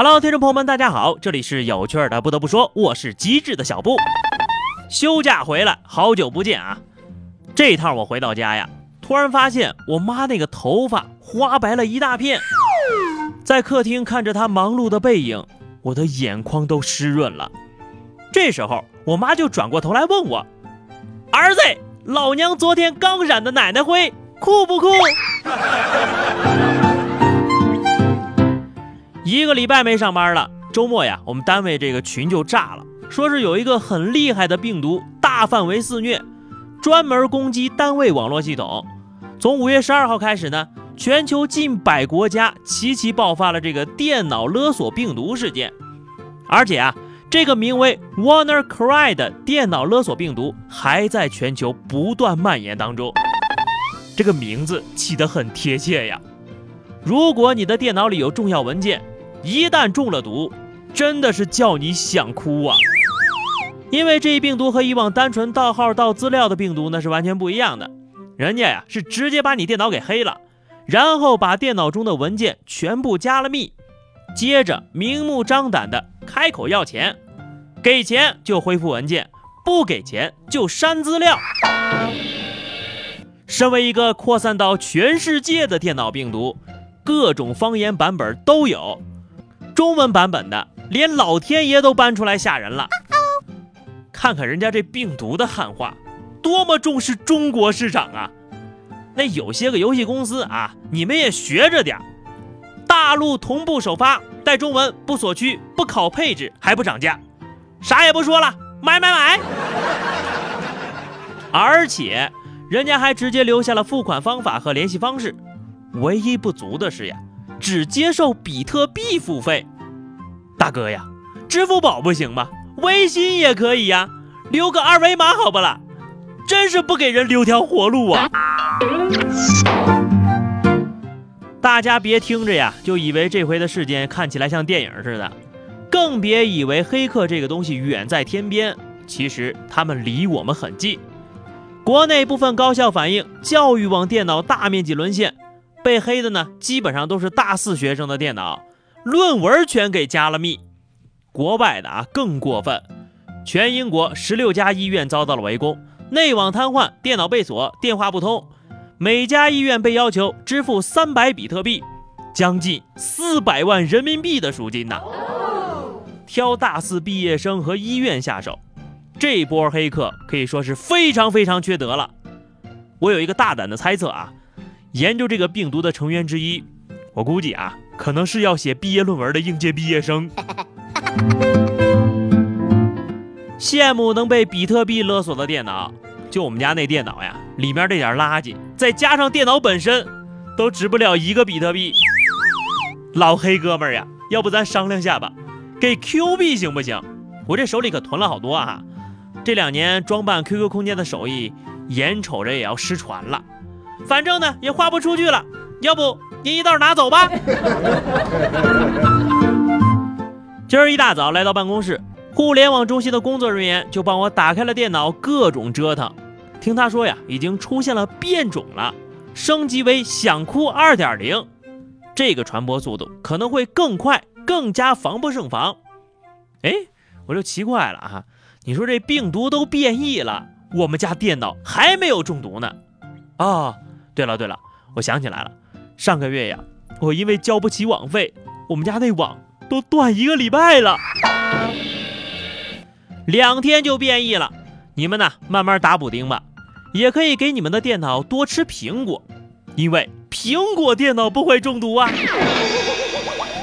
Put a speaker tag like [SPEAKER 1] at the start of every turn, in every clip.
[SPEAKER 1] Hello，听众朋友们，大家好，这里是有趣的。不得不说，我是机智的小布。休假回来，好久不见啊！这趟我回到家呀，突然发现我妈那个头发花白了一大片。在客厅看着她忙碌的背影，我的眼眶都湿润了。这时候，我妈就转过头来问我：“儿子，老娘昨天刚染的奶奶灰，酷不酷？”一个礼拜没上班了，周末呀，我们单位这个群就炸了，说是有一个很厉害的病毒大范围肆虐，专门攻击单位网络系统。从五月十二号开始呢，全球近百国家齐齐爆发了这个电脑勒索病毒事件，而且啊，这个名为 WannaCry 的电脑勒索病毒还在全球不断蔓延当中。这个名字起得很贴切呀！如果你的电脑里有重要文件，一旦中了毒，真的是叫你想哭啊！因为这一病毒和以往单纯盗号盗资料的病毒那是完全不一样的，人家呀是直接把你电脑给黑了，然后把电脑中的文件全部加了密，接着明目张胆的开口要钱，给钱就恢复文件，不给钱就删资料。身为一个扩散到全世界的电脑病毒，各种方言版本都有。中文版本的，连老天爷都搬出来吓人了。看看人家这病毒的汉化，多么重视中国市场啊！那有些个游戏公司啊，你们也学着点大陆同步首发，带中文，不锁区，不考配置，还不涨价，啥也不说了，买买买！而且人家还直接留下了付款方法和联系方式。唯一不足的是呀。只接受比特币付费，大哥呀，支付宝不行吗？微信也可以呀，留个二维码好不啦？真是不给人留条活路啊！大家别听着呀，就以为这回的事件看起来像电影似的，更别以为黑客这个东西远在天边，其实他们离我们很近。国内部分高校反映，教育网电脑大面积沦陷。被黑的呢，基本上都是大四学生的电脑，论文全给加了密。国外的啊更过分，全英国十六家医院遭到了围攻，内网瘫痪，电脑被锁，电话不通，每家医院被要求支付三百比特币，将近四百万人民币的赎金呐。挑大四毕业生和医院下手，这波黑客可以说是非常非常缺德了。我有一个大胆的猜测啊。研究这个病毒的成员之一，我估计啊，可能是要写毕业论文的应届毕业生。羡慕能被比特币勒索的电脑，就我们家那电脑呀，里面这点垃圾，再加上电脑本身，都值不了一个比特币。老黑哥们儿呀，要不咱商量下吧，给 Q 币行不行？我这手里可囤了好多啊，这两年装扮 QQ 空间的手艺，眼瞅着也要失传了。反正呢也花不出去了，要不您一道拿走吧。今儿一大早来到办公室，互联网中心的工作人员就帮我打开了电脑，各种折腾。听他说呀，已经出现了变种了，升级为想哭二点零，这个传播速度可能会更快，更加防不胜防。哎，我就奇怪了啊，你说这病毒都变异了，我们家电脑还没有中毒呢？哦。对了对了，我想起来了，上个月呀，我因为交不起网费，我们家那网都断一个礼拜了，两天就变异了。你们呢，慢慢打补丁吧，也可以给你们的电脑多吃苹果，因为苹果电脑不会中毒啊。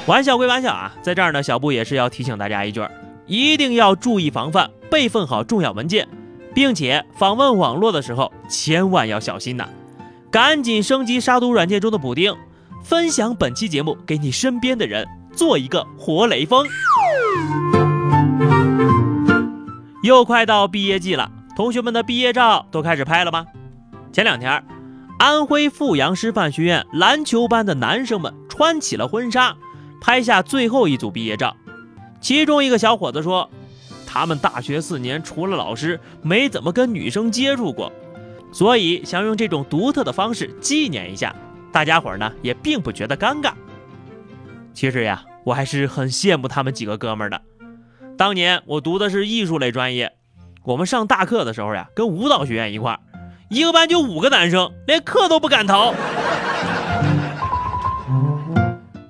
[SPEAKER 1] 玩笑归玩笑啊，在这儿呢，小布也是要提醒大家一句，一定要注意防范，备份好重要文件，并且访问网络的时候千万要小心呐。赶紧升级杀毒软件中的补丁，分享本期节目给你身边的人，做一个活雷锋。又快到毕业季了，同学们的毕业照都开始拍了吗？前两天，安徽阜阳师范学院篮球班的男生们穿起了婚纱，拍下最后一组毕业照。其中一个小伙子说，他们大学四年除了老师，没怎么跟女生接触过。所以想用这种独特的方式纪念一下，大家伙儿呢也并不觉得尴尬。其实呀，我还是很羡慕他们几个哥们儿的。当年我读的是艺术类专业，我们上大课的时候呀，跟舞蹈学院一块儿，一个班就五个男生，连课都不敢逃。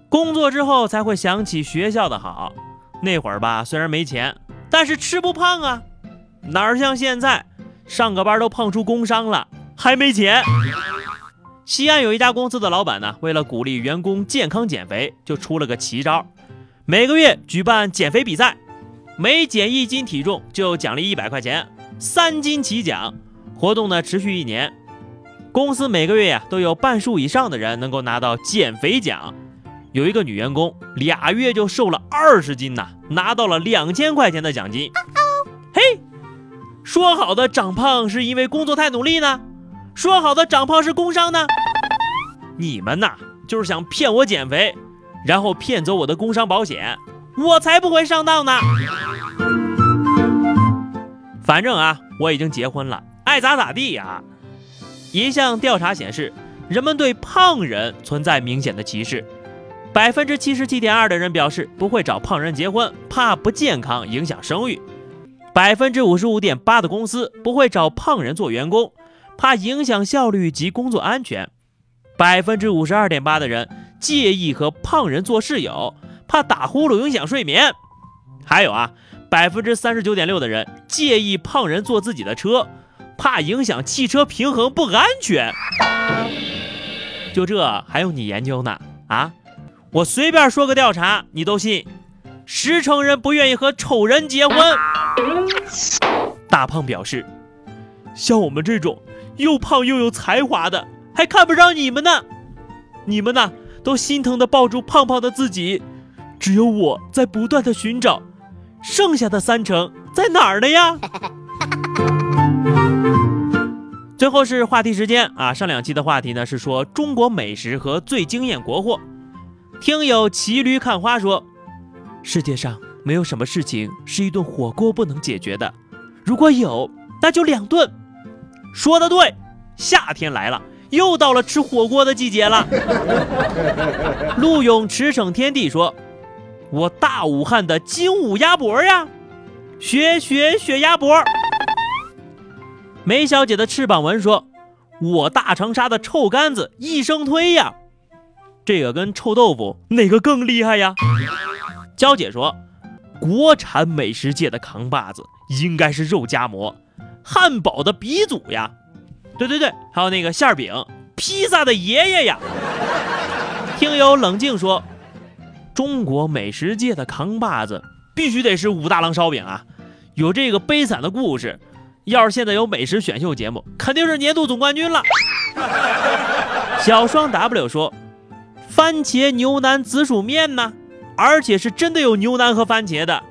[SPEAKER 1] 工作之后才会想起学校的好，那会儿吧，虽然没钱，但是吃不胖啊，哪像现在，上个班都胖出工伤了，还没钱。西安有一家公司的老板呢，为了鼓励员工健康减肥，就出了个奇招，每个月举办减肥比赛，每减一斤体重就奖励一百块钱，三斤起奖。活动呢持续一年，公司每个月呀都有半数以上的人能够拿到减肥奖。有一个女员工，俩月就瘦了二十斤呐，拿到了两千块钱的奖金。说好的长胖是因为工作太努力呢？说好的长胖是工伤呢？你们呐，就是想骗我减肥，然后骗走我的工伤保险，我才不会上当呢。反正啊，我已经结婚了，爱咋咋地呀。一项调查显示，人们对胖人存在明显的歧视。百分之七十七点二的人表示不会找胖人结婚，怕不健康影响生育；百分之五十五点八的公司不会找胖人做员工，怕影响效率及工作安全；百分之五十二点八的人介意和胖人做室友，怕打呼噜影响睡眠；还有啊，百分之三十九点六的人介意胖人坐自己的车，怕影响汽车平衡不安全。就这还用你研究呢？啊？我随便说个调查，你都信？十成人不愿意和丑人结婚。大胖表示，像我们这种又胖又有才华的，还看不上你们呢。你们呢，都心疼的抱住胖胖的自己，只有我在不断的寻找，剩下的三成在哪儿呢呀？最后是话题时间啊！上两期的话题呢是说中国美食和最惊艳国货。听友骑驴看花说：“世界上没有什么事情是一顿火锅不能解决的，如果有，那就两顿。”说的对，夏天来了，又到了吃火锅的季节了。陆勇驰骋天地说：“我大武汉的精武鸭脖呀，学学学鸭脖。”梅小姐的翅膀纹说：“我大长沙的臭干子一生推呀。”这个跟臭豆腐哪个更厉害呀？娇姐说，国产美食界的扛把子应该是肉夹馍，汉堡的鼻祖呀。对对对，还有那个馅饼，披萨的爷爷呀。听友冷静说，中国美食界的扛把子必须得是武大郎烧饼啊，有这个悲惨的故事。要是现在有美食选秀节目，肯定是年度总冠军了。小双 W 说。番茄牛腩紫薯面呢，而且是真的有牛腩和番茄的，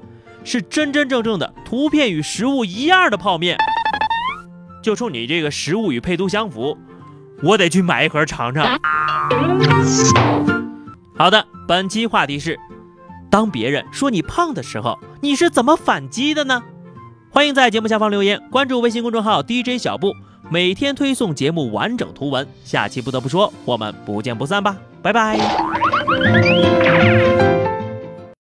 [SPEAKER 1] 是真真正正的图片与实物一样的泡面。就冲你这个实物与配图相符，我得去买一盒尝尝。好的，本期话题是：当别人说你胖的时候，你是怎么反击的呢？欢迎在节目下方留言，关注微信公众号 DJ 小布，每天推送节目完整图文。下期不得不说，我们不见不散吧。拜拜。